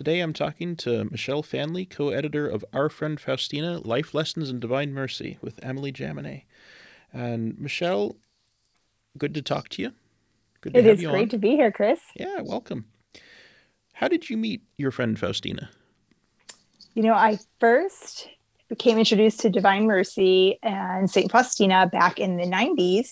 Today I'm talking to Michele Faehnle, co editor of Our Friend Faustina Life Lessons in Divine Mercy with Emily Jaminet. And Michelle, good to talk to you. Good to it is great on. to be here, Chris. Yeah, welcome. How did you meet your friend Faustina? You know, I first became introduced to Divine Mercy and St. Faustina back in the 90s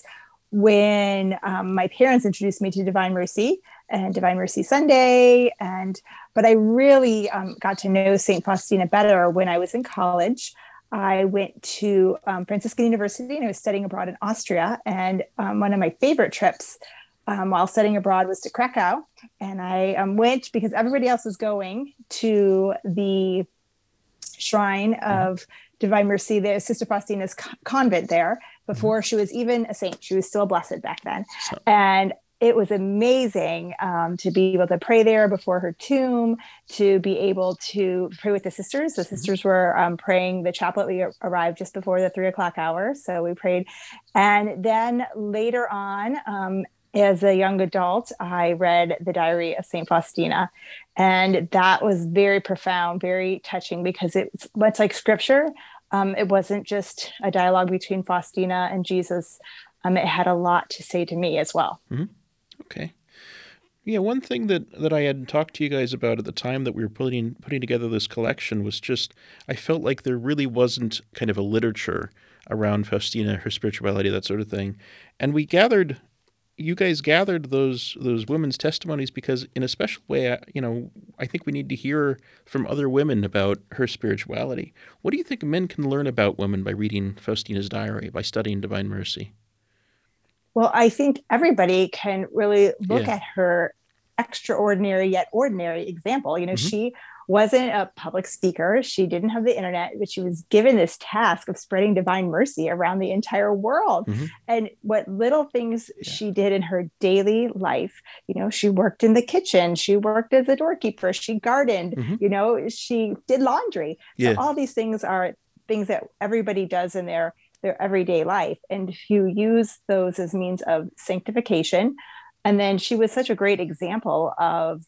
when um, my parents introduced me to Divine Mercy and Divine Mercy Sunday. And but I really um, got to know St. Faustina better when I was in college. I went to um, Franciscan University and I was studying abroad in Austria. And um, one of my favorite trips um, while studying abroad was to Krakow. And I um, went because everybody else was going to the shrine mm-hmm. of Divine Mercy, the Sister Faustina's convent there before mm-hmm. she was even a saint. She was still a blessed back then. And it was amazing um, to be able to pray there before her tomb, to be able to pray with the sisters. The mm-hmm. sisters were um, praying the chaplet. We arrived just before the three o'clock hour. So we prayed. And then later on, um, as a young adult, I read the diary of St. Faustina. And that was very profound, very touching because it's much like scripture. Um, it wasn't just a dialogue between Faustina and Jesus. Um, it had a lot to say to me as well. Mm-hmm. Okay. Yeah, one thing that, that I had talked to you guys about at the time that we were putting putting together this collection was just I felt like there really wasn't kind of a literature around Faustina, her spirituality, that sort of thing. And we gathered you guys gathered those those women's testimonies because in a special way you know i think we need to hear from other women about her spirituality what do you think men can learn about women by reading faustina's diary by studying divine mercy well i think everybody can really look yeah. at her extraordinary yet ordinary example you know mm-hmm. she wasn't a public speaker. She didn't have the internet, but she was given this task of spreading divine mercy around the entire world. Mm-hmm. And what little things yeah. she did in her daily life, you know, she worked in the kitchen, she worked as a doorkeeper, she gardened, mm-hmm. you know, she did laundry. Yeah. So all these things are things that everybody does in their their everyday life. And you use those as means of sanctification, and then she was such a great example of,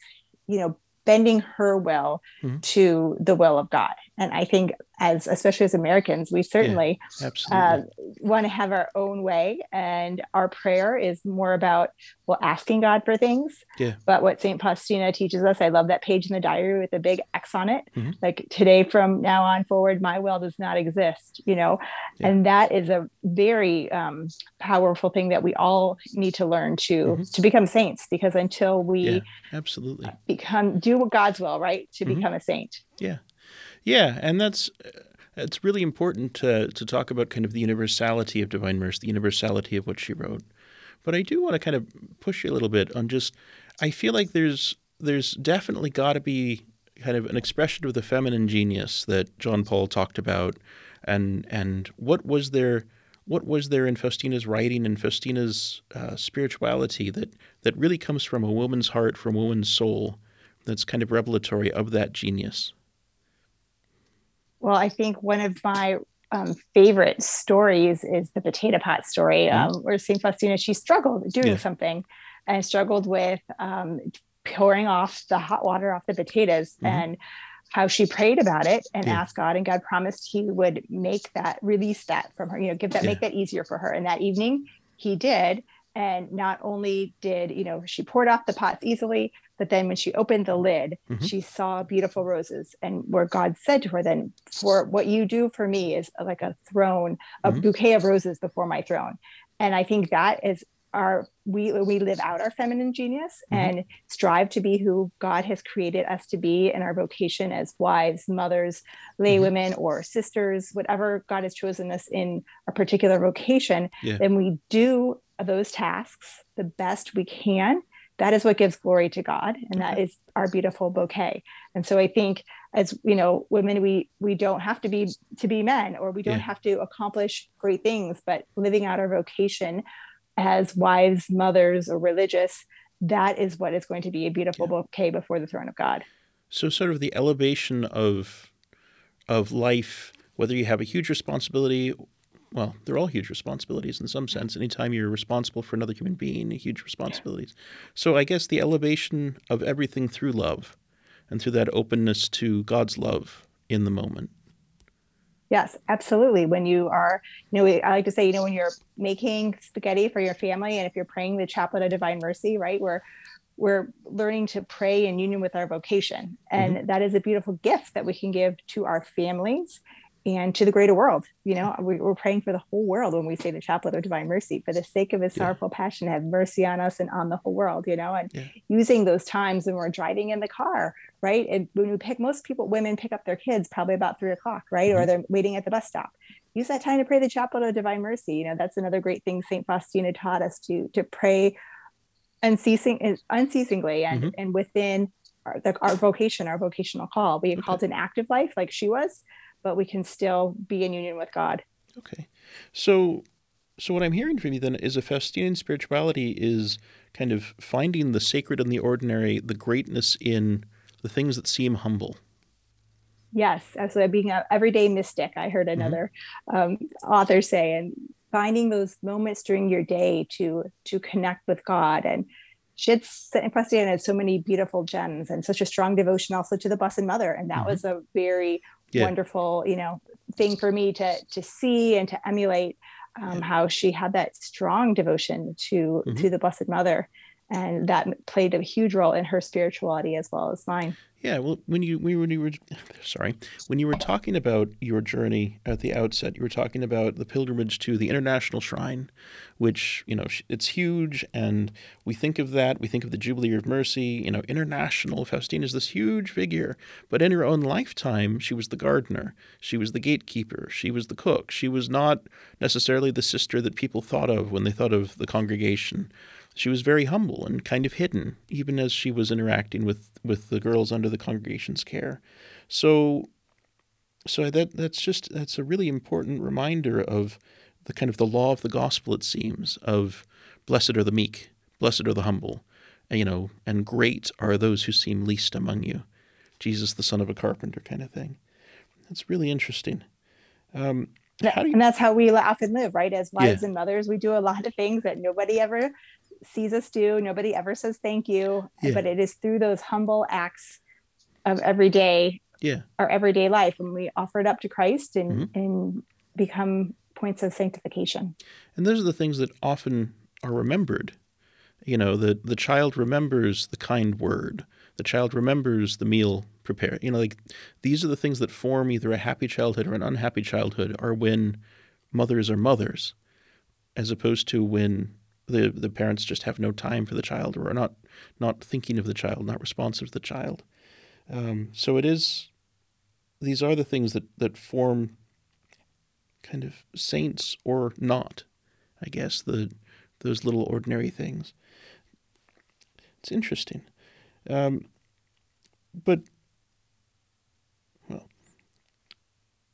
you know, bending her will mm-hmm. to the will of God. And I think, as especially as Americans, we certainly yeah, uh, want to have our own way. And our prayer is more about well asking God for things. Yeah. But what Saint Faustina teaches us, I love that page in the diary with a big X on it. Mm-hmm. Like today, from now on forward, my will does not exist. You know, yeah. and that is a very um, powerful thing that we all need to learn to mm-hmm. to become saints. Because until we yeah, absolutely become do God's will, right, to mm-hmm. become a saint. Yeah. Yeah, and that's it's really important to to talk about kind of the universality of Divine Mercy, the universality of what she wrote. But I do want to kind of push you a little bit on just I feel like there's there's definitely got to be kind of an expression of the feminine genius that John Paul talked about, and and what was there what was there in Faustina's writing and Faustina's uh, spirituality that that really comes from a woman's heart, from a woman's soul, that's kind of revelatory of that genius. Well, I think one of my um, favorite stories is the potato pot story, mm-hmm. um, where St. Faustina, she struggled doing yeah. something and struggled with um, pouring off the hot water off the potatoes mm-hmm. and how she prayed about it and yeah. asked God, and God promised he would make that, release that from her, you know, give that, yeah. make that easier for her. And that evening he did. And not only did, you know, she poured off the pots easily, but then when she opened the lid, mm-hmm. she saw beautiful roses. And where God said to her, then, for what you do for me is like a throne, a mm-hmm. bouquet of roses before my throne. And I think that is our we we live out our feminine genius mm-hmm. and strive to be who God has created us to be in our vocation as wives, mothers, lay mm-hmm. women, or sisters, whatever God has chosen us in a particular vocation, yeah. then we do those tasks the best we can that is what gives glory to God and that is our beautiful bouquet. And so I think as you know women we we don't have to be to be men or we don't yeah. have to accomplish great things but living out our vocation as wives, mothers or religious that is what is going to be a beautiful yeah. bouquet before the throne of God. So sort of the elevation of of life whether you have a huge responsibility well, they're all huge responsibilities in some sense. Anytime you're responsible for another human being, huge responsibilities. So I guess the elevation of everything through love and through that openness to God's love in the moment. Yes, absolutely. When you are, you know, I like to say, you know, when you're making spaghetti for your family, and if you're praying the Chaplet of Divine Mercy, right, we're we're learning to pray in union with our vocation, and mm-hmm. that is a beautiful gift that we can give to our families and to the greater world. You know, we, are praying for the whole world when we say the chaplet of divine mercy. For the sake of his yeah. sorrowful passion, have mercy on us and on the whole world, you know, and yeah. using those times when we're driving in the car, right? And when we pick, most people, women pick up their kids probably about three o'clock, right? Mm-hmm. Or they're waiting at the bus stop. Use that time to pray the chaplet of divine mercy. You know, that's another great thing St. Faustina taught us to, to pray unceasing, unceasingly and, mm-hmm. and within our, the, our vocation, our vocational call, be okay. called an active life like she was, but we can still be in union with God. Okay. So so what I'm hearing from you then is a Faustinian spirituality is kind of finding the sacred and the ordinary, the greatness in the things that seem humble. Yes, absolutely. Being an everyday mystic, I heard mm-hmm. another mm-hmm. um, author say, and finding those moments during your day to to connect with God. And she had Faustina had so many beautiful gems and such a strong devotion also to the Blessed Mother, and that mm-hmm. was a very yeah. wonderful, you know, thing for me to to see and to emulate um, yeah. how she had that strong devotion to mm-hmm. to the Blessed Mother, and that played a huge role in her spirituality as well as mine. Yeah, well, when you when you were sorry, when you were talking about your journey at the outset, you were talking about the pilgrimage to the International Shrine, which you know it's huge, and we think of that, we think of the Jubilee of Mercy, you know, international. Faustina is this huge figure, but in her own lifetime, she was the gardener, she was the gatekeeper, she was the cook, she was not necessarily the sister that people thought of when they thought of the congregation she was very humble and kind of hidden, even as she was interacting with, with the girls under the congregation's care. So, so that that's just that's a really important reminder of the kind of the law of the gospel. It seems of blessed are the meek, blessed are the humble, and, you know, and great are those who seem least among you. Jesus, the son of a carpenter, kind of thing. That's really interesting. Um, you... and that's how we often live, right? As wives yeah. and mothers, we do a lot of things that nobody ever sees us do. Nobody ever says thank you, yeah. but it is through those humble acts of everyday, yeah, our everyday life when we offer it up to Christ and mm-hmm. and become points of sanctification. And those are the things that often are remembered. You know, the the child remembers the kind word. The child remembers the meal prepared. You know, like these are the things that form either a happy childhood or an unhappy childhood, are when mothers are mothers, as opposed to when the the parents just have no time for the child or are not not thinking of the child, not responsive to the child. Um, so it is. These are the things that that form kind of saints or not. I guess the those little ordinary things. It's interesting, um, but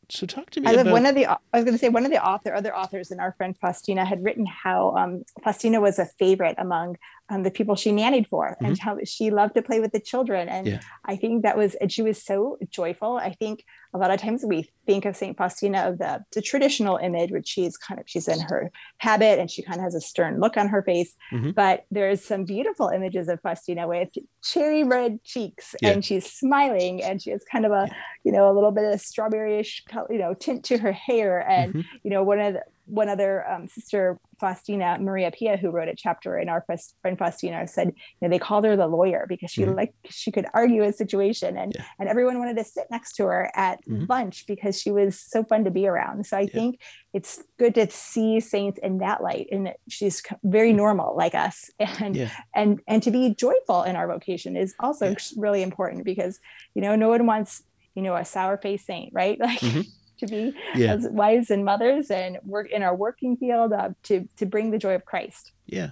So talk to me. I love one of the. I was going to say one of the author, other authors, and our friend Faustina had written how um, Faustina was a favorite among um, the people she nannied for mm-hmm. and how she loved to play with the children. And yeah. I think that was, and she was so joyful. I think a lot of times we think of St. Faustina of the, the traditional image, which she's kind of, she's in her habit and she kind of has a stern look on her face. Mm-hmm. But there's some beautiful images of Faustina with cherry red cheeks yeah. and she's smiling and she has kind of a, you know, a little bit of strawberryish, you know, tint to her hair. And, mm-hmm. you know, one of the, one other um, sister Faustina Maria Pia, who wrote a chapter in our friend Faustina, said you know, they called her the lawyer because she mm-hmm. like she could argue a situation, and yeah. and everyone wanted to sit next to her at mm-hmm. lunch because she was so fun to be around. So I yeah. think it's good to see saints in that light, and she's very mm-hmm. normal like us, and yeah. and and to be joyful in our vocation is also really important because you know no one wants you know a sour face saint, right? Like. Mm-hmm to be yeah. as wives and mothers and work in our working field uh, to to bring the joy of Christ. Yeah,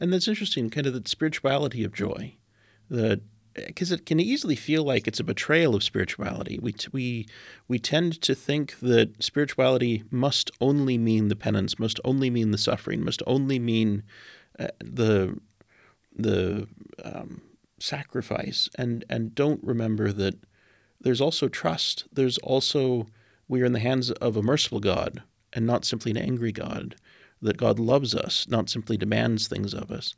and that's interesting. Kind of the spirituality of joy, that because it can easily feel like it's a betrayal of spirituality. We we we tend to think that spirituality must only mean the penance, must only mean the suffering, must only mean uh, the the um, sacrifice, and and don't remember that there's also trust. There's also we are in the hands of a merciful God and not simply an angry God, that God loves us, not simply demands things of us.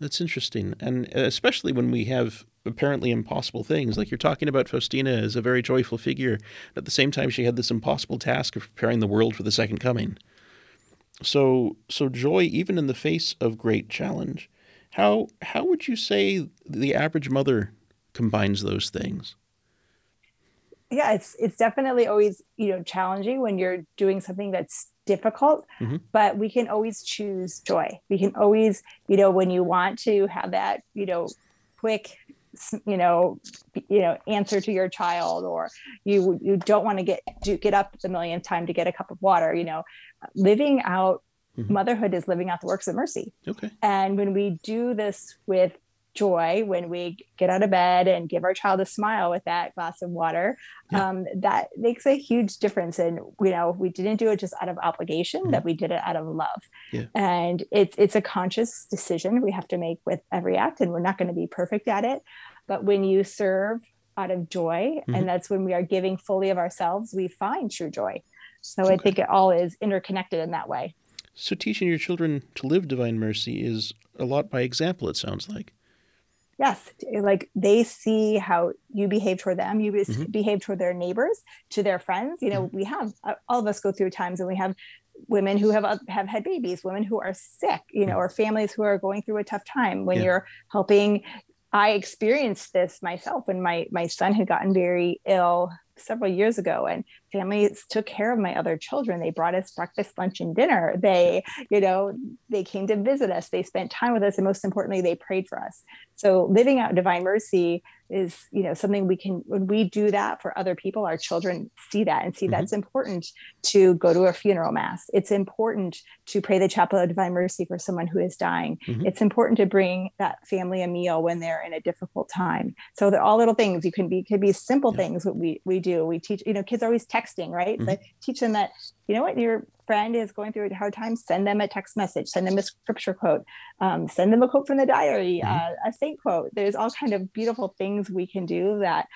That's interesting. And especially when we have apparently impossible things. Like you're talking about Faustina as a very joyful figure. At the same time, she had this impossible task of preparing the world for the second coming. So, so joy, even in the face of great challenge. How how would you say the average mother combines those things? Yeah, it's it's definitely always you know challenging when you're doing something that's difficult, mm-hmm. but we can always choose joy. We can always you know when you want to have that you know quick you know you know answer to your child or you you don't want to get to get up the millionth time to get a cup of water you know. Living out mm-hmm. motherhood is living out the works of mercy. Okay. And when we do this with joy when we get out of bed and give our child a smile with that glass of water yeah. um, that makes a huge difference and you know we didn't do it just out of obligation mm-hmm. that we did it out of love yeah. and it's it's a conscious decision we have to make with every act and we're not going to be perfect at it but when you serve out of joy mm-hmm. and that's when we are giving fully of ourselves we find true joy so okay. i think it all is interconnected in that way so teaching your children to live divine mercy is a lot by example it sounds like yes like they see how you behave toward them you mm-hmm. behave toward their neighbors to their friends you know mm-hmm. we have uh, all of us go through times and we have women who have uh, have had babies women who are sick you know mm-hmm. or families who are going through a tough time when yeah. you're helping i experienced this myself when my my son had gotten very ill several years ago and families took care of my other children. They brought us breakfast lunch and dinner. They you know they came to visit us. They spent time with us and most importantly they prayed for us. So living out divine mercy is you know something we can when we do that for other people our children see that and see mm-hmm. that's important to go to a funeral mass it's important to pray the chaplet of divine mercy for someone who is dying mm-hmm. it's important to bring that family a meal when they're in a difficult time so they're all little things you can be could be simple yeah. things what we we do we teach you know kids are always texting, right? Mm-hmm. So teach them that, you know what, your friend is going through a hard time, send them a text message, send them a scripture quote, um, send them a quote from the diary, mm-hmm. uh, a saint quote. There's all kind of beautiful things we can do that,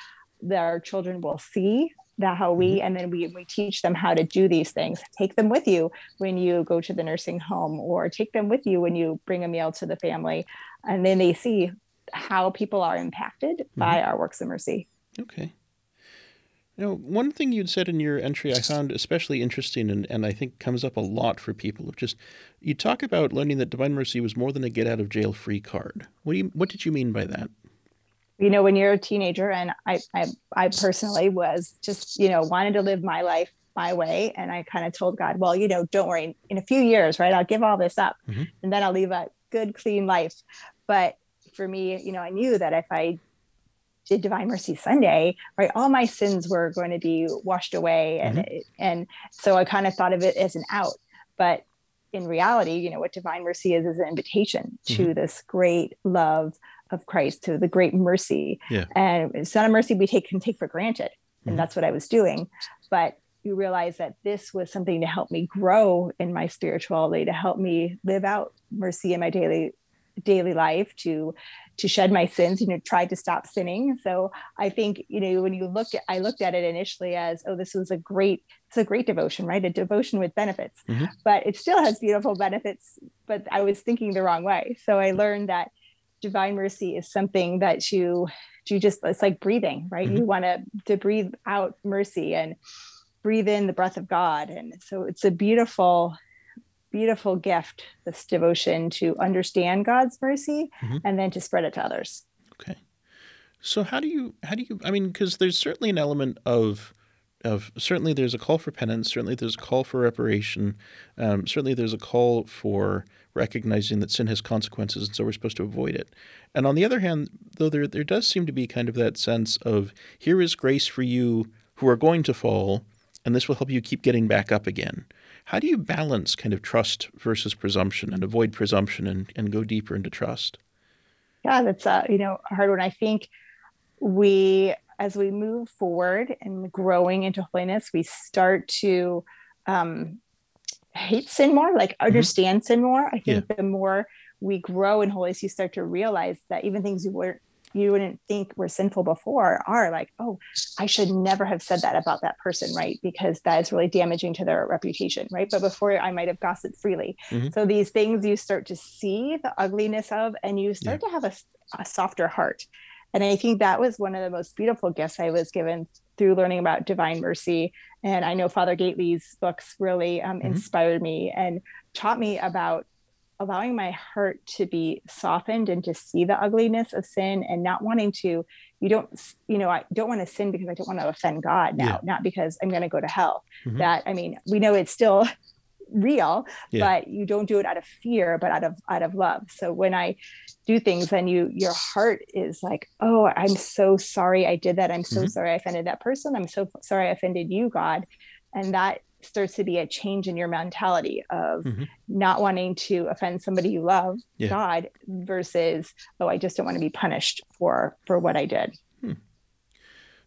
that our children will see that how we mm-hmm. and then we, we teach them how to do these things take them with you when you go to the nursing home or take them with you when you bring a meal to the family and then they see how people are impacted mm-hmm. by our works of mercy okay you know, one thing you'd said in your entry I found especially interesting and, and I think comes up a lot for people of just you talk about learning that Divine Mercy was more than a get out of jail free card. What do you what did you mean by that? You know, when you're a teenager and I I, I personally was just, you know, wanted to live my life my way. And I kind of told God, well, you know, don't worry, in a few years, right, I'll give all this up mm-hmm. and then I'll live a good, clean life. But for me, you know, I knew that if I did Divine Mercy Sunday, right, all my sins were going to be washed away, and mm-hmm. and so I kind of thought of it as an out. But in reality, you know, what Divine Mercy is is an invitation to mm-hmm. this great love of Christ, to the great mercy, yeah. and it's not a mercy we take can take for granted, and mm-hmm. that's what I was doing. But you realize that this was something to help me grow in my spirituality, to help me live out mercy in my daily daily life to to shed my sins you know tried to stop sinning. So i think you know when you look at i looked at it initially as oh this was a great it's a great devotion right? A devotion with benefits. Mm-hmm. but it still has beautiful benefits but i was thinking the wrong way. So i learned that divine mercy is something that you you just it's like breathing right? Mm-hmm. you want to to breathe out mercy and breathe in the breath of god. And so it's a beautiful beautiful gift, this devotion to understand God's mercy mm-hmm. and then to spread it to others. Okay. So how do you how do you I mean because there's certainly an element of of certainly there's a call for penance, certainly there's a call for reparation, um, certainly there's a call for recognizing that sin has consequences, and so we're supposed to avoid it. And on the other hand, though there there does seem to be kind of that sense of here is grace for you who are going to fall, and this will help you keep getting back up again. How do you balance kind of trust versus presumption and avoid presumption and, and go deeper into trust? Yeah, that's uh, you know a hard one. I think we as we move forward and growing into holiness, we start to um, hate sin more, like mm-hmm. understand mm-hmm. sin more. I think yeah. the more we grow in holiness, you start to realize that even things you weren't you wouldn't think were sinful before are like, oh, I should never have said that about that person, right? Because that is really damaging to their reputation, right? But before I might have gossiped freely. Mm-hmm. So these things you start to see the ugliness of, and you start yeah. to have a, a softer heart. And I think that was one of the most beautiful gifts I was given through learning about divine mercy. And I know Father Gaitley's books really um, mm-hmm. inspired me and taught me about allowing my heart to be softened and to see the ugliness of sin and not wanting to you don't you know i don't want to sin because i don't want to offend god now yeah. not because i'm going to go to hell mm-hmm. that i mean we know it's still real yeah. but you don't do it out of fear but out of out of love so when i do things then you your heart is like oh i'm so sorry i did that i'm so mm-hmm. sorry i offended that person i'm so sorry i offended you god and that starts to be a change in your mentality of mm-hmm. not wanting to offend somebody you love yeah. god versus oh i just don't want to be punished for for what i did hmm.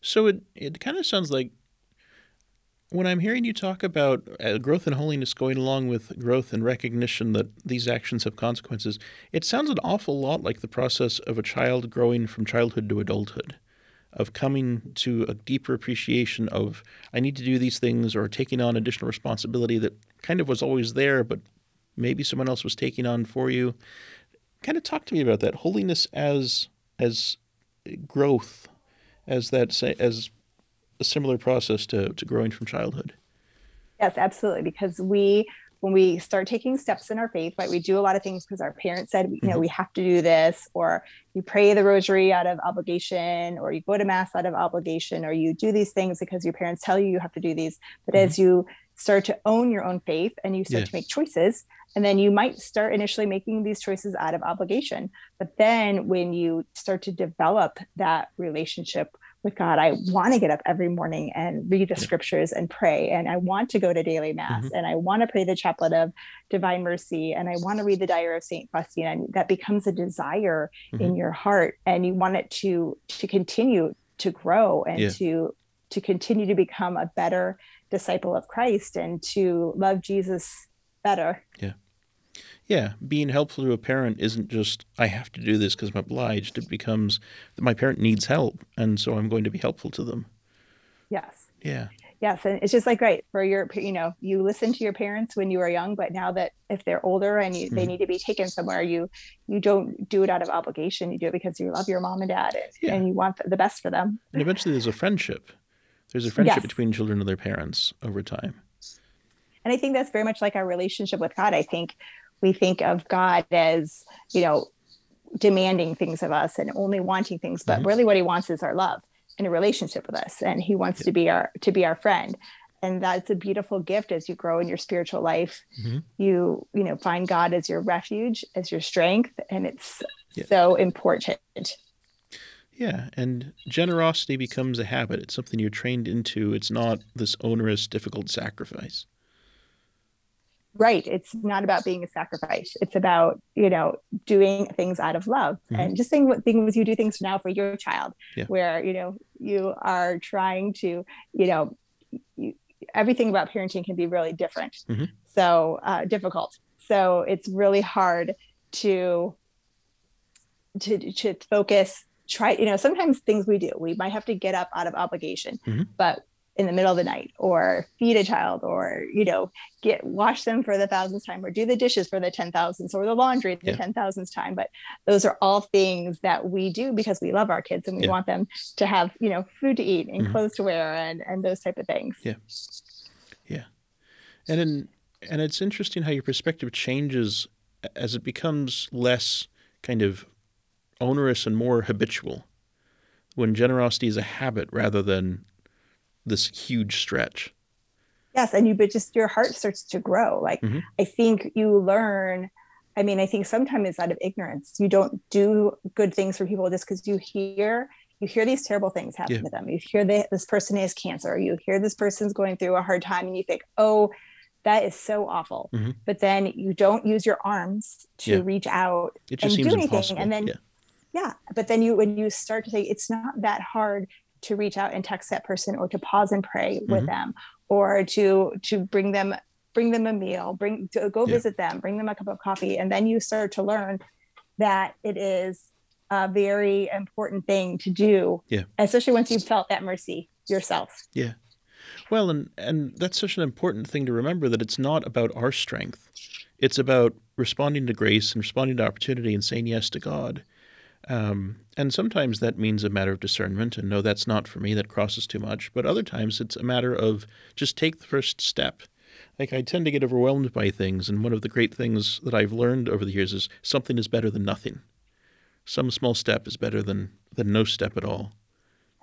so it it kind of sounds like when i'm hearing you talk about uh, growth and holiness going along with growth and recognition that these actions have consequences it sounds an awful lot like the process of a child growing from childhood to adulthood of coming to a deeper appreciation of I need to do these things or taking on additional responsibility that kind of was always there, but maybe someone else was taking on for you. Kind of talk to me about that holiness as as growth, as that as a similar process to, to growing from childhood. Yes, absolutely. Because we when we start taking steps in our faith, right, we do a lot of things because our parents said, you know, mm-hmm. we have to do this, or you pray the rosary out of obligation, or you go to mass out of obligation, or you do these things because your parents tell you you have to do these. But mm-hmm. as you start to own your own faith and you start yeah. to make choices, and then you might start initially making these choices out of obligation. But then when you start to develop that relationship with God. I want to get up every morning and read the scriptures and pray. And I want to go to daily mass mm-hmm. and I want to pray the chaplet of divine mercy and I want to read the diary of Saint Faustina. And that becomes a desire mm-hmm. in your heart. And you want it to to continue to grow and yeah. to to continue to become a better disciple of Christ and to love Jesus better. Yeah. Yeah, being helpful to a parent isn't just I have to do this because I'm obliged. It becomes that my parent needs help, and so I'm going to be helpful to them. Yes. Yeah. Yes, and it's just like right for your you know you listen to your parents when you were young, but now that if they're older and you, mm-hmm. they need to be taken somewhere, you you don't do it out of obligation. You do it because you love your mom and dad and, yeah. and you want the best for them. And eventually, there's a friendship. There's a friendship yes. between children and their parents over time. And I think that's very much like our relationship with God. I think we think of God as, you know, demanding things of us and only wanting things, but mm-hmm. really what he wants is our love and a relationship with us. And he wants yeah. to be our to be our friend. And that's a beautiful gift as you grow in your spiritual life. Mm-hmm. You, you know, find God as your refuge, as your strength, and it's yeah. so important. Yeah, and generosity becomes a habit. It's something you're trained into. It's not this onerous, difficult sacrifice right it's not about being a sacrifice it's about you know doing things out of love mm-hmm. and just saying what things you do things now for your child yeah. where you know you are trying to you know you, everything about parenting can be really different mm-hmm. so uh, difficult so it's really hard to to to focus try you know sometimes things we do we might have to get up out of obligation mm-hmm. but in the middle of the night or feed a child or you know get wash them for the thousandth time or do the dishes for the ten thousandth or the laundry the yeah. ten thousandth time but those are all things that we do because we love our kids and we yeah. want them to have you know food to eat and mm-hmm. clothes to wear and and those type of things yeah yeah and in and it's interesting how your perspective changes as it becomes less kind of onerous and more habitual when generosity is a habit rather than this huge stretch. Yes, and you but just your heart starts to grow. Like mm-hmm. I think you learn. I mean, I think sometimes it's out of ignorance. You don't do good things for people just because you hear you hear these terrible things happen yeah. to them. You hear that this person has cancer. You hear this person's going through a hard time, and you think, oh, that is so awful. Mm-hmm. But then you don't use your arms to yeah. reach out and do anything, impossible. and then yeah. yeah. But then you when you start to say it's not that hard to reach out and text that person or to pause and pray mm-hmm. with them or to to bring them bring them a meal bring to go yeah. visit them bring them a cup of coffee. And then you start to learn that it is a very important thing to do yeah. especially once you've felt that mercy yourself. Yeah. Well and and that's such an important thing to remember that it's not about our strength. It's about responding to grace and responding to opportunity and saying yes to god Um, and sometimes that means a matter of discernment and no, that's not for me, that crosses too much. But other times it's a matter of just take the first step. Like I tend to get overwhelmed by things. And one of the great things that I've learned over the years is something is better than nothing. Some small step is better than, than no step at all.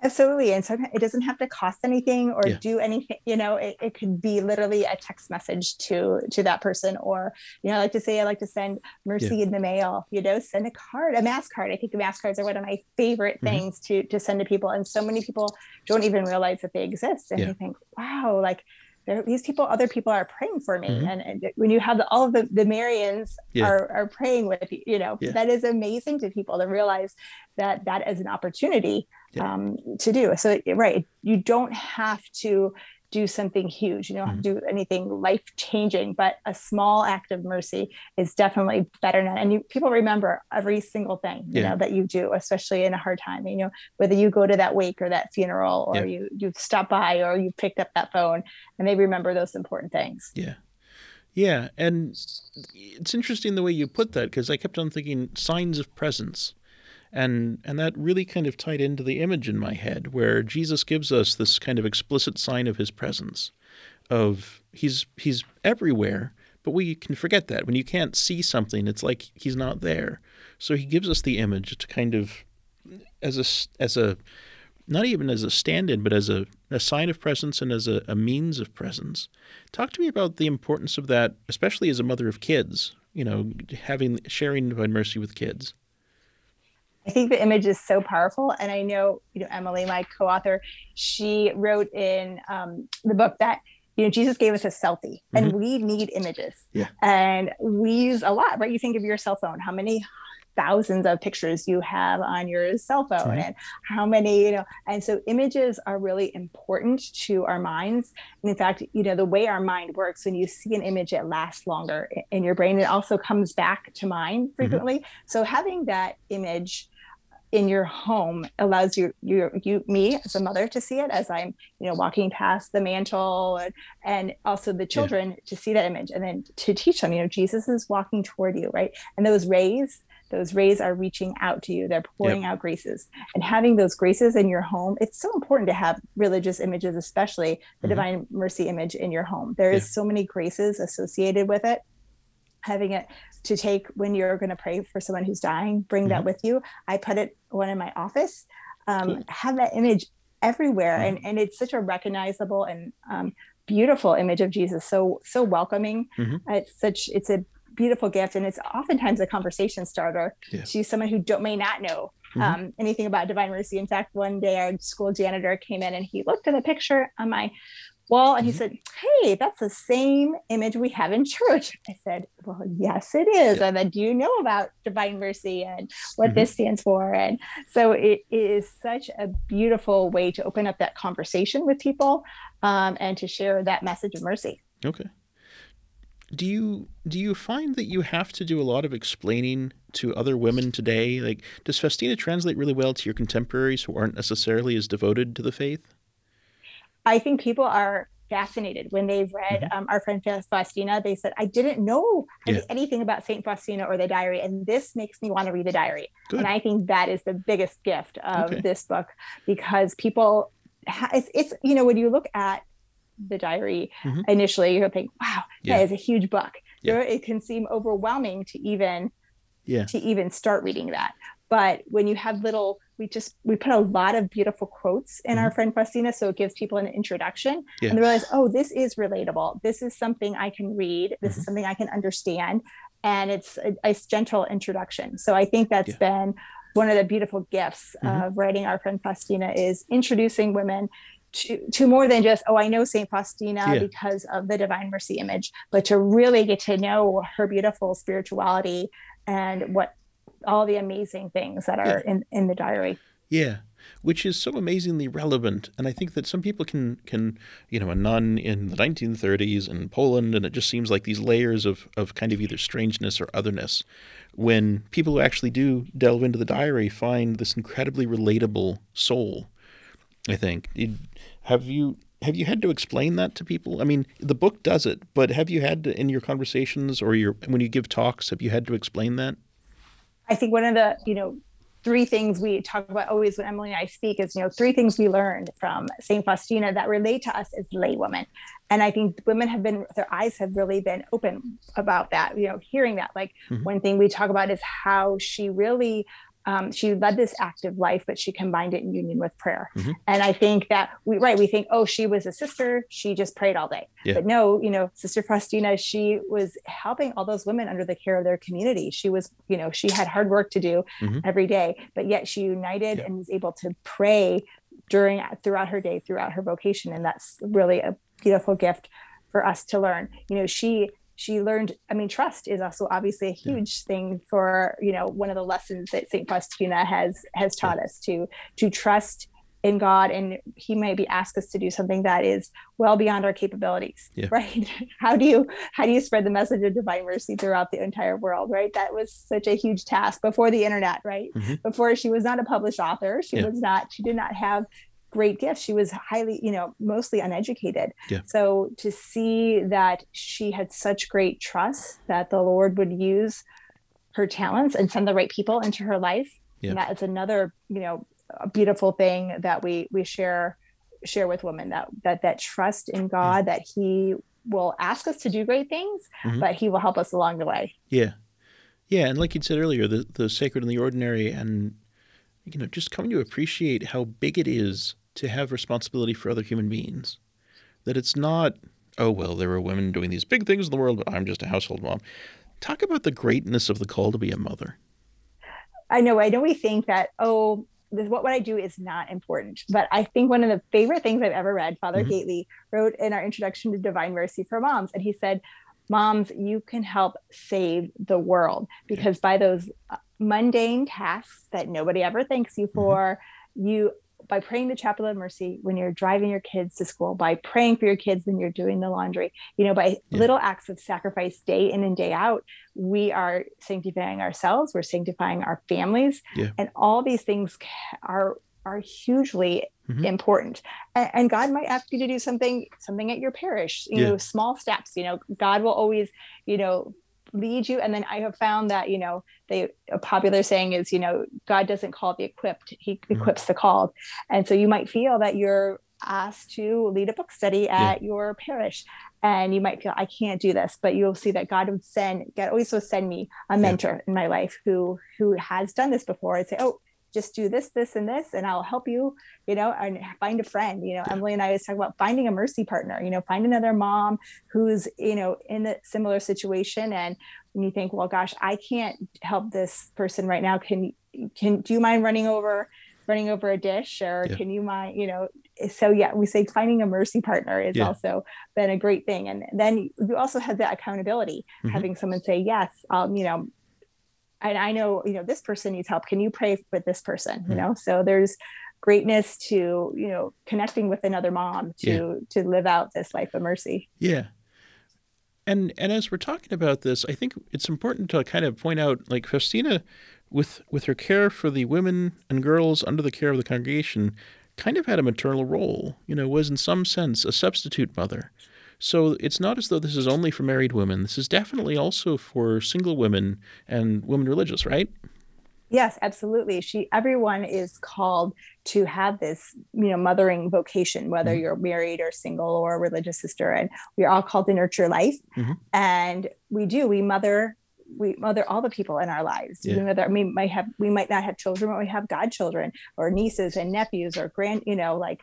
Absolutely. And so it doesn't have to cost anything or yeah. do anything, you know, it, it could be literally a text message to to that person. Or, you know, I like to say I like to send mercy yeah. in the mail, you know, send a card, a mass card. I think the mass cards are one of my favorite mm-hmm. things to to send to people. And so many people don't even realize that they exist. And yeah. they think, wow, like there, these people, other people are praying for me. Mm-hmm. And, and, when you have the, all of the, the Marians yeah. are, are praying with you, you know, yeah. that is amazing to people to realize that that is an opportunity yeah. um, to do. So, right. You don't have to do something huge. You don't have to do anything life changing, but a small act of mercy is definitely better than. And you, people remember every single thing you yeah. know that you do, especially in a hard time. You know whether you go to that wake or that funeral, or yeah. you you stop by, or you picked up that phone, and they remember those important things. Yeah. Yeah, and it's interesting the way you put that because I kept on thinking signs of presence and and that really kind of tied into the image in my head where Jesus gives us this kind of explicit sign of his presence of he's he's everywhere but we can forget that. When you can't see something it's like he's not there. So he gives us the image to kind of as a as a not even as a stand-in but as a, a sign of presence and as a, a means of presence. Talk to me about the importance of that especially as a mother of kids you know having sharing divine mercy with kids I think the image is so powerful. And I know, you know, Emily, my co-author, she wrote in um, the book that, you know, Jesus gave us a selfie and mm-hmm. we need images. Yeah. And we use a lot, right? You think of your cell phone, how many thousands of pictures you have on your cell phone right. and how many you know and so images are really important to our minds and in fact you know the way our mind works when you see an image it lasts longer in your brain it also comes back to mind mm-hmm. frequently mm-hmm. so having that image in your home allows you you you me as a mother to see it as i'm you know walking past the mantle and, and also the children yeah. to see that image and then to teach them you know jesus is walking toward you right and those rays those rays are reaching out to you they're pouring yep. out graces and having those graces in your home it's so important to have religious images especially the mm-hmm. divine mercy image in your home There is yeah. so many graces associated with it having it to take when you're going to pray for someone who's dying bring mm-hmm. that with you i put it one in my office um, cool. have that image everywhere mm-hmm. and and it's such a recognizable and um, beautiful image of jesus so so welcoming mm-hmm. it's such it's a beautiful gift and it's oftentimes a conversation starter to someone who don't may not know mm-hmm. um, anything about divine mercy in fact one day our school janitor came in and he looked at a picture on my well, and he mm-hmm. said, Hey, that's the same image we have in church. I said, Well, yes, it is. Yeah. And then do you know about divine mercy and what mm-hmm. this stands for? And so it is such a beautiful way to open up that conversation with people um, and to share that message of mercy. Okay. Do you do you find that you have to do a lot of explaining to other women today? Like, does Faustina translate really well to your contemporaries who aren't necessarily as devoted to the faith? I think people are fascinated when they've read mm-hmm. um, our friend Faustina. They said, I didn't know yeah. anything about St. Faustina or the diary, and this makes me want to read the diary. Good. And I think that is the biggest gift of okay. this book because people, ha- it's, it's, you know, when you look at the diary mm-hmm. initially, you think, wow, yeah. that is a huge book. Yeah. It can seem overwhelming to even yeah. to even start reading that. But when you have little we just we put a lot of beautiful quotes in mm-hmm. our friend Faustina, so it gives people an introduction yeah. and they realize, oh, this is relatable. This is something I can read. This mm-hmm. is something I can understand, and it's a, a gentle introduction. So I think that's yeah. been one of the beautiful gifts mm-hmm. of writing our friend Faustina is introducing women to, to more than just oh i know saint faustina yeah. because of the divine mercy image but to really get to know her beautiful spirituality and what all the amazing things that are yeah. in, in the diary. Yeah. Which is so amazingly relevant. And I think that some people can can, you know, a nun in the nineteen thirties in Poland and it just seems like these layers of, of kind of either strangeness or otherness. When people who actually do delve into the diary find this incredibly relatable soul, I think. Have you have you had to explain that to people? I mean, the book does it, but have you had to, in your conversations or your when you give talks, have you had to explain that? I think one of the, you know, three things we talk about always when Emily and I speak is, you know, three things we learned from St. Faustina that relate to us as laywomen. And I think women have been, their eyes have really been open about that, you know, hearing that. Like mm-hmm. one thing we talk about is how she really um, she led this active life, but she combined it in union with prayer. Mm-hmm. And I think that we, right, we think, oh, she was a sister, she just prayed all day. Yeah. But no, you know, Sister Faustina, she was helping all those women under the care of their community. She was, you know, she had hard work to do mm-hmm. every day, but yet she united yeah. and was able to pray during, throughout her day, throughout her vocation. And that's really a beautiful gift for us to learn. You know, she she learned i mean trust is also obviously a huge yeah. thing for you know one of the lessons that st faustina has has taught yeah. us to to trust in god and he maybe ask us to do something that is well beyond our capabilities yeah. right how do you how do you spread the message of divine mercy throughout the entire world right that was such a huge task before the internet right mm-hmm. before she was not a published author she was not she did not have great gift. She was highly, you know, mostly uneducated. Yeah. So to see that she had such great trust that the Lord would use her talents and send the right people into her life, yeah. that is another, you know, beautiful thing that we we share share with women that that that trust in God yeah. that He will ask us to do great things, mm-hmm. but He will help us along the way. Yeah. Yeah, and like you said earlier, the the sacred and the ordinary, and you know, just coming to appreciate how big it is to have responsibility for other human beings. That it's not, oh, well, there are women doing these big things in the world, but I'm just a household mom. Talk about the greatness of the call to be a mother. I know. I know we think that, oh, this, what, what I do is not important. But I think one of the favorite things I've ever read, Father mm-hmm. Gaitley wrote in our introduction to Divine Mercy for Moms. And he said, Moms, you can help save the world because by those uh, mundane tasks that nobody ever thanks you mm-hmm. for, mm-hmm. you by praying the chaplet of mercy when you're driving your kids to school by praying for your kids when you're doing the laundry you know by yeah. little acts of sacrifice day in and day out we are sanctifying ourselves we're sanctifying our families yeah. and all these things are are hugely mm-hmm. important and, and, god might ask you to do something something at your parish you yeah. know small steps you know god will always you know lead you and then i have found that you know they a popular saying is you know god doesn't call the equipped he mm-hmm. equips the called and so you might feel that you're asked to lead a book study at yeah. your parish and you might feel i can't do this but you'll see that god would send god always will send me a mentor yeah. in my life who who has done this before and say oh just do this, this, and this, and I'll help you, you know, and find a friend. You know. Emily and I was talking about finding a mercy partner, you know, find another mom who's, you know, in a similar situation. And when you think, well, gosh, I can't help this person right now. Can can do you mind running over running over a dish or yeah. can you mind, you know, so yeah, we say finding a mercy partner is yeah. also been a great thing. And then you also have that accountability, mm-hmm. having someone say, yes, um, you know, and I know, you know, this person needs help. Can you pray with this person? Mm-hmm. You know, so there's greatness to, you know, connecting with another mom to yeah. to live out this life of mercy. Yeah. And and as we're talking about this, I think it's important to kind of point out like Faustina with with her care for the women and girls under the care of the congregation kind of had a maternal role, you know, was in some sense a substitute mother. So it's not as though this is only for married women. This is definitely also for single women and women religious, right? Yes, absolutely. She everyone is called to have this, you know, mothering vocation, whether mm-hmm. you're married or single or a religious sister. And we're all called to nurture life. Mm-hmm. And we do, we mother we mother all the people in our lives. Yeah. We we might have we might not have children, but we have godchildren or nieces and nephews or grand, you know, like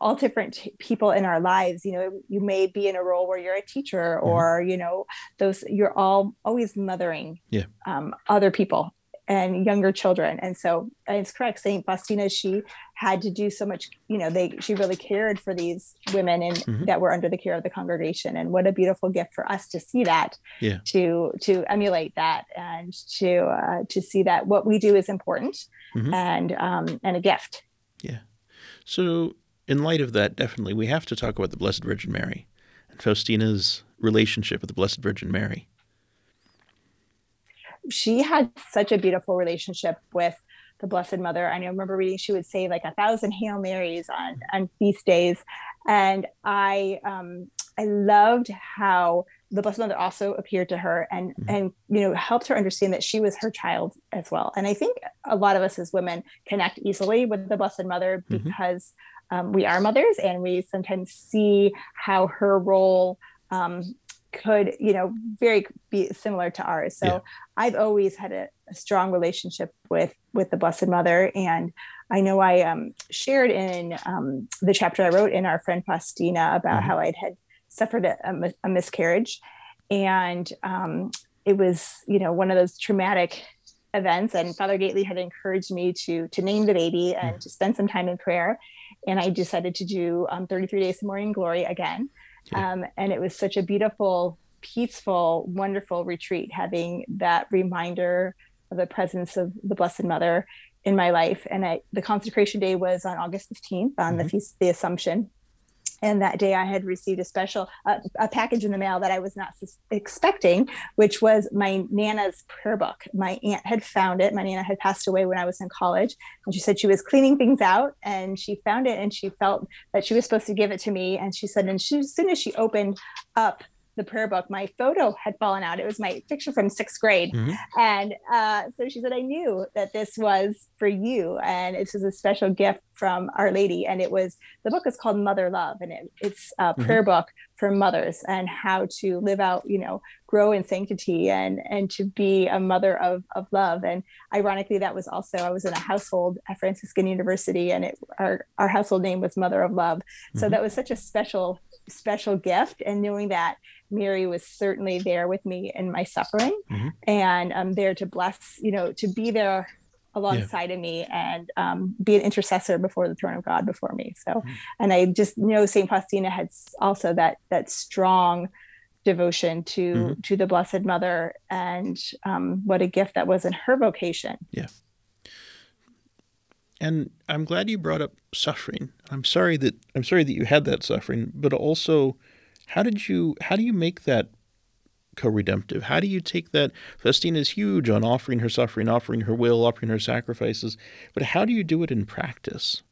all different t- people in our lives you know you may be in a role where you're a teacher mm-hmm. or you know those you're all always mothering yeah. um, other people and younger children and so and it's correct saint faustina she had to do so much you know they she really cared for these women and mm-hmm. that were under the care of the congregation and what a beautiful gift for us to see that yeah. to to emulate that and to uh, to see that what we do is important mm-hmm. and um and a gift yeah so in light of that, definitely we have to talk about the Blessed Virgin Mary and Faustina's relationship with the Blessed Virgin Mary. She had such a beautiful relationship with the Blessed Mother. I remember reading she would say like a thousand Hail Marys on on feast days, and I um, I loved how the Blessed Mother also appeared to her and mm-hmm. and you know helped her understand that she was her child as well. And I think a lot of us as women connect easily with the Blessed Mother mm-hmm. Um, we are mothers and we sometimes see how her role um, could you know very be similar to ours so yeah. i've always had a, a, strong relationship with with the blessed mother and i know i um, shared in um, the chapter i wrote in our friend faustina about mm-hmm. how i'd had suffered a, a miscarriage and um, it was you know one of those traumatic events and father Gaitley had encouraged me to to name the baby and mm-hmm. to spend some time in prayer and i decided to do um, 33 days of morning glory again um, and it was such a beautiful, peaceful, wonderful retreat, having that reminder of the presence of the Blessed Mother in my life. And I, the consecration day was on August 15th on mm-hmm. the feast, the Assumption and that day I had received a special uh, a package in the mail that I was not expecting, which was my nana's prayer book. My aunt had found it. My nana had passed away when I was in college, and she said she was cleaning things out, and she found it, and she felt that she was supposed to give it to me. And she said, and she, as soon as she opened up the prayer book, my photo had fallen out. It was my picture from sixth grade. Mm-hmm. And uh, so she said, I knew that this was for you. And this is a special gift from Our Lady. And it was, the book is called Mother Love. And it, it's a mm-hmm. prayer book for mothers and how to live out, you know, grow in sanctity and, and to be a mother of, of love. And ironically, that was also, I was in a household at Franciscan University and it, our, our household name was Mother of Love. So mm-hmm. that was such a special special gift and knowing that Mary was certainly there with me in my suffering mm-hmm. and I'm um, there to bless, you know, to be there alongside yeah. of me and um, be an intercessor before the throne of God before me. So, mm-hmm. and I just know St. Faustina had also that, that strong devotion to, mm-hmm. to the Blessed Mother and um, what a gift that was in her vocation. Yeah. And I'm glad you brought up suffering. I'm sorry that I'm sorry that you had that suffering, but also how did you how do you make that co-redemptive? How do you take that Faustina is huge on offering her suffering, offering her will, offering her sacrifices, but how do you do it in practice?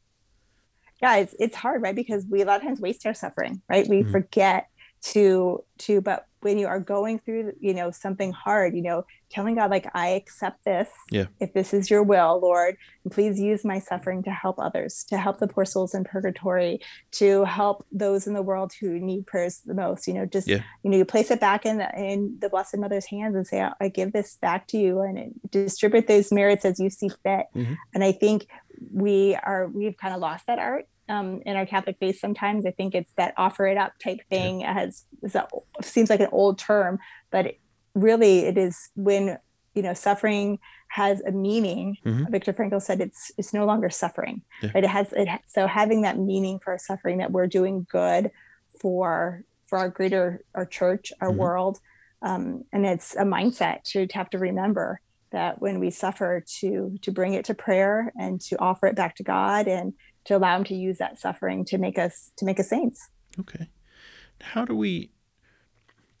Yeah, it's it's hard, right? Because we a lot of times waste our suffering, right? We mm-hmm. forget to to but when you are going through you know something hard you know telling god like i accept this. Yeah. If this is your will lord please use my suffering to help others to help the poor souls in purgatory to help those in the world who need prayers the most. You know just yeah. you know you place it back in the, in the blessed mother's hands and say i give this back to you and distribute those merits as you see fit. Mm-hmm. and i think we are we've kind of lost that art um, in our Catholic faith sometimes. I think it's that offer it up type thing. Yeah. Has a, seems like an old term, but it, really it is when you know suffering has a meaning. Mm-hmm. Viktor Frankl said it's it's no longer suffering, yeah. right? It has it so having that meaning for our suffering that we're doing good for for our greater our church, our mm-hmm. world, um, and it's a mindset to have to remember that when we suffer to to bring it to prayer and to offer it back to God and to allow him to use that suffering to make us to make us saints. Okay. How do we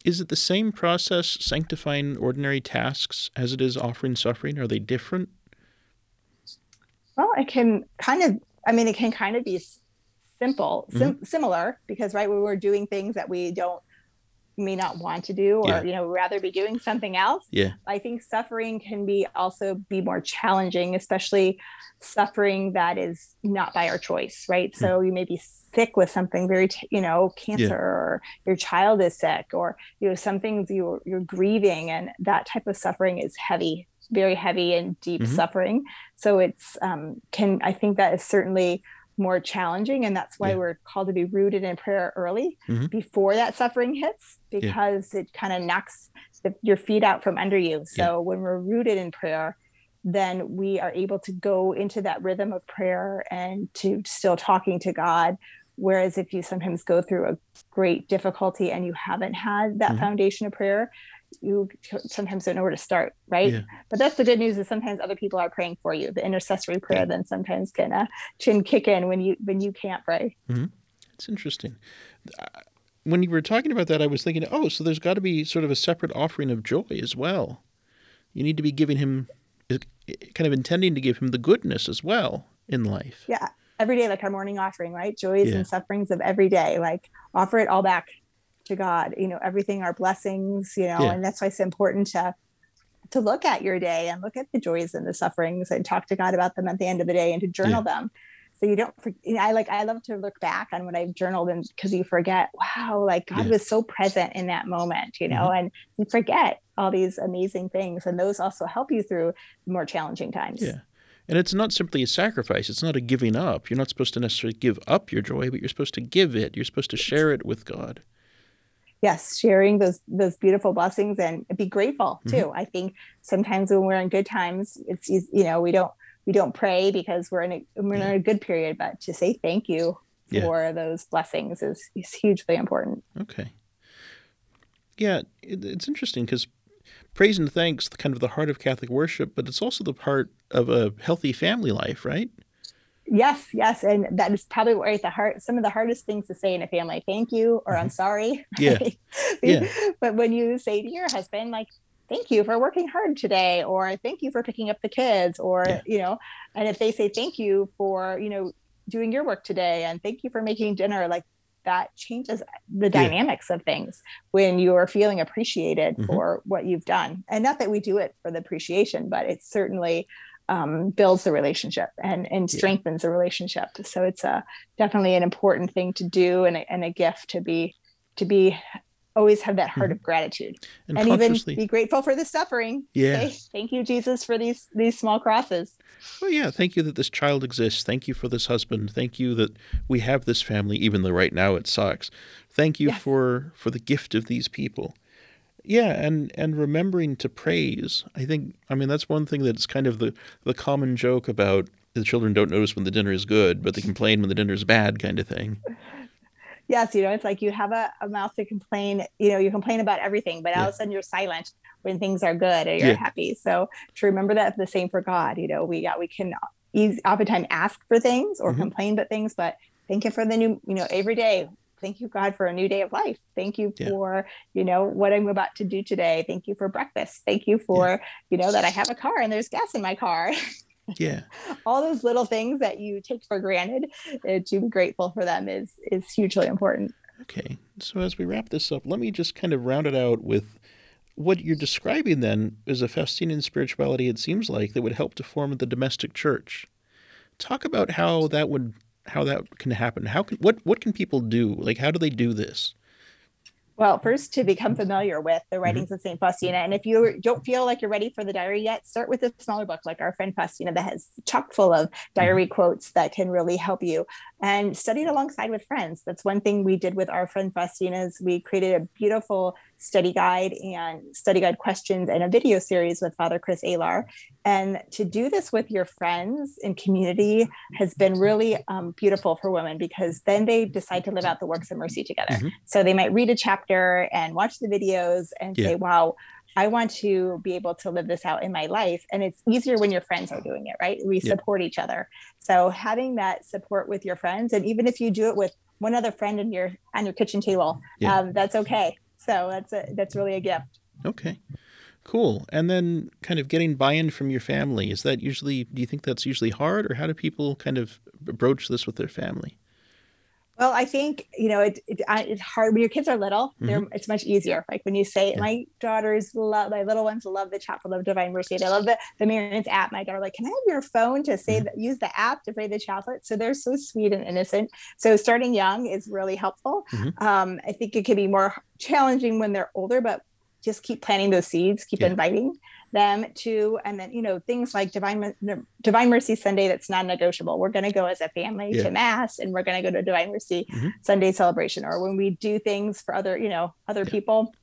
is it the same process sanctifying ordinary tasks as it is offering suffering? Are they different? Well, it can kind of I mean it can kind of be simple, sim- mm-hmm. similar because right when we're doing things that we don't may not want to do or yeah. you know rather be doing something else yeah i think suffering can be also be more challenging especially suffering that is not by our choice right mm so you may be sick with something very t- you know cancer yeah. or your child is sick or you know some things you're you're grieving and that type of suffering is heavy very heavy and deep mm-hmm. suffering so it's um can i think that is certainly more challenging and that's why yeah. we're called to be rooted in prayer early mm-hmm. before that suffering hits because yeah. it kind of knocks the, your feet out from under you so yeah. when we're rooted in prayer then we are able to go into that rhythm of prayer and to still talking to god whereas if you sometimes go through a great difficulty and you haven't had that mm-hmm. foundation of prayer you sometimes don't know where to start, right? Yeah. But that's the good news is sometimes other people are praying for you. The intercessory prayer yeah. then sometimes can uh, chin kick in when you when you can't pray. Mm-hmm. It's interesting. When you were talking about that, I was thinking, oh, so there's got to be sort of a separate offering of joy as well. You need to be giving him, kind of intending to give him the goodness as well in life. Yeah, every day, like our morning offering, right? Joys yeah. and sufferings of every day, like offer it all back to God, you know, everything are blessings, you know, yeah. and that's why it's important to to look at your day and look at the joys and the sufferings and talk to God about them at the end of the day and to journal yeah. them. So you don't, you know, I like, I love to look back on what I've journaled and because you forget, wow, like God yeah. was so present in that moment, you know, mm-hmm. and you forget all these amazing things. And those also help you through more challenging times. Yeah. And it's not simply a sacrifice. It's not a giving up. You're not supposed to necessarily give up your joy, but you're supposed to give it. You're supposed to share it with God. Yes, sharing those those beautiful blessings and be grateful too. Mm-hmm. I think sometimes when we're in good times, it's easy, you know we don't we don't pray because we're in a we're yeah. in a good period, but to say thank you yeah. for those blessings is is hugely important. Okay. Yeah, it, it's interesting because praise and thanks kind of the heart of Catholic worship, but it's also the part of a healthy family life, right? Yes, yes, and that is probably right the heart. Some of the hardest things to say in a family: "Thank you" or mm-hmm. "I'm sorry." Yeah, yeah. But when you say to your husband, like, "Thank you for working hard today," or "Thank you for picking up the kids," or yeah. you know, and if they say thank you for you know doing your work today and thank you for making dinner, like that changes the dynamics yeah. of things when you are feeling appreciated mm-hmm. for what you've done. And not that we do it for the appreciation, but it's certainly um, builds the relationship and, and strengthens yeah. the relationship. So it's a definitely an important thing to do and a, and a gift to be to be always have that heart mm-hmm. of gratitude and, and even be grateful for the suffering. Yeah. Okay? Thank you, Jesus, for these these small crosses. Well, yeah. Thank you that this child exists. Thank you for this husband. Thank you that we have this family, even though right now it sucks. Thank you yes. for for the gift of these people. Yeah, and and remembering to praise. I think I mean that's one thing that's kind of the the common joke about the children don't notice when the dinner is good, but they complain when the dinner is bad kind of thing yes, you know, it's like you have a, a, mouth to complain, you know, you complain about everything, but yeah. all of a sudden you're silent when things are good and you're yeah. happy. So to remember that the same for God, you know, we got, we can easy, oftentimes ask for things or mm-hmm. complain about things, but thank you for the new, you know, every day. Thank you, God, for a new day of life. Thank you yeah. for, you know, what I'm about to do today. Thank you for breakfast. Thank you for, you know, that I have a car and there's gas in my car. yeah all those little things that you take for granted uh, to be grateful for them is is hugely important okay so as we wrap this up let me just kind of round it out with what you're describing then is a faustinian spirituality it seems like that would help to form the domestic church talk about how that would how that can happen how can what what can people do like how do they do this well, first to become familiar with the mm-hmm. writings mm-hmm. of St. Faustina. And if you don't feel like you're ready for the diary yet, start with a smaller book like our friend Faustina that has chock full of diary mm-hmm. quotes that can really help you and study it alongside with friends. That's one thing we did with our friend Faustina is we created a beautiful study guide and study guide questions and a video series with Father Chris Alar. And to do this with your friends and community has been really um, beautiful for women because then they decide to live out the works of mercy together. Mm-hmm. So they might read a chapter and watch the videos and yeah. say, wow, I want to be able to live this out in my life. And it's easier when your friends are doing it, right? We yeah. support each other. So having that support with your friends, and even if you do it with one other friend in your on your kitchen table, yeah. um, that's okay. So that's a, that's really a gift. Okay. Cool. And then kind of getting buy-in from your family. Is that usually do you think that's usually hard or how do people kind of broach this with their family? Well, I think you know it, it it's hard when your kids are little. Mm-hmm. It's much easier. Like when you say, yeah. "My daughters love my little ones love the Chaplet of Divine Mercy. They love the the Marian's app." My daughter like, "Can I have your phone to say mm-hmm. that use the app to pray the chaplet?" So they're so sweet and innocent. So starting young is really helpful. Mm-hmm. Um, I think it can be more challenging when they're older, but just keep planting those seeds, keep yeah. inviting them to, and then, you know, things like Divine, Divine Mercy Sunday that's non negotiable. We're going to go as a family yeah. to Mass and we're going to go to Divine Mercy mm-hmm. Sunday celebration. Or when we do things for other, you know, other yeah. people,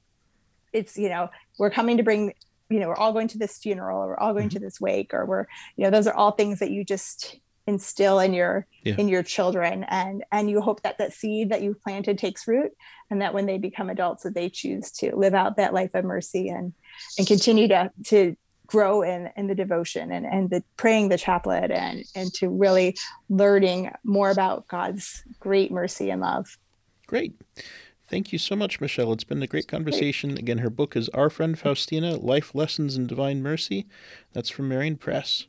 it's, you know, we're coming to bring you know we're all going to this funeral or we're all going mm-hmm. to this wake or we're you know those are all things that you just instill in your yeah. in your children and and you hope that that seed that you've planted takes root and that when they become adults that they choose to live out that life of mercy and and continue to to grow in in the devotion and and the praying the chaplet and and to really learning more about God's great mercy and love. Great. Thank you so much, Michele. It's been a great conversation. Great. Again, her book is Our Friend Faustina Life Lessons in Divine Mercy. That's from Marian Press.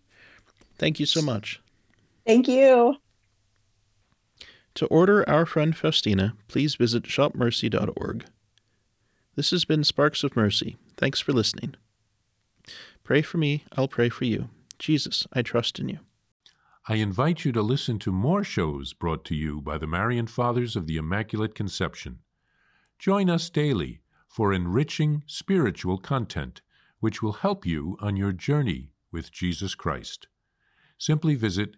Thank you so much. Thank you. To order Our Friend Faustina, please visit shopmercy.org. This has been Sparks of Mercy. Thanks for listening. Pray for me, I'll pray for you. Jesus, I trust in you. I invite you to listen to more shows brought to you by the Marian Fathers of the Immaculate Conception. Join us daily for enriching spiritual content, which will help you on your journey with Jesus Christ. Simply visit